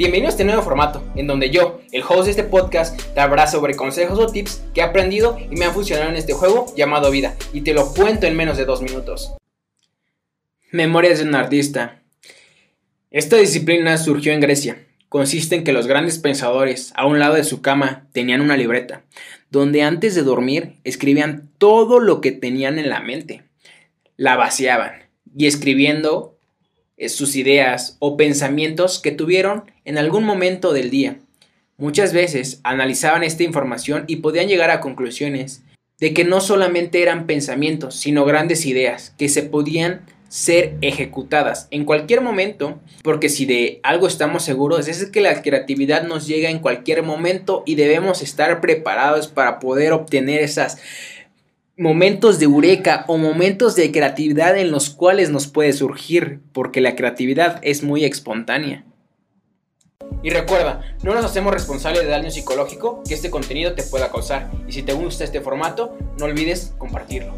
Bienvenido a este nuevo formato, en donde yo, el host de este podcast, te hablará sobre consejos o tips que he aprendido y me han funcionado en este juego llamado vida, y te lo cuento en menos de dos minutos. Memorias de un artista. Esta disciplina surgió en Grecia. Consiste en que los grandes pensadores, a un lado de su cama, tenían una libreta, donde antes de dormir escribían todo lo que tenían en la mente. La vaciaban y escribiendo sus ideas o pensamientos que tuvieron en algún momento del día. Muchas veces analizaban esta información y podían llegar a conclusiones de que no solamente eran pensamientos, sino grandes ideas que se podían ser ejecutadas en cualquier momento, porque si de algo estamos seguros es que la creatividad nos llega en cualquier momento y debemos estar preparados para poder obtener esas momentos de eureka o momentos de creatividad en los cuales nos puede surgir, porque la creatividad es muy espontánea. Y recuerda, no nos hacemos responsables de daño psicológico que este contenido te pueda causar. Y si te gusta este formato, no olvides compartirlo.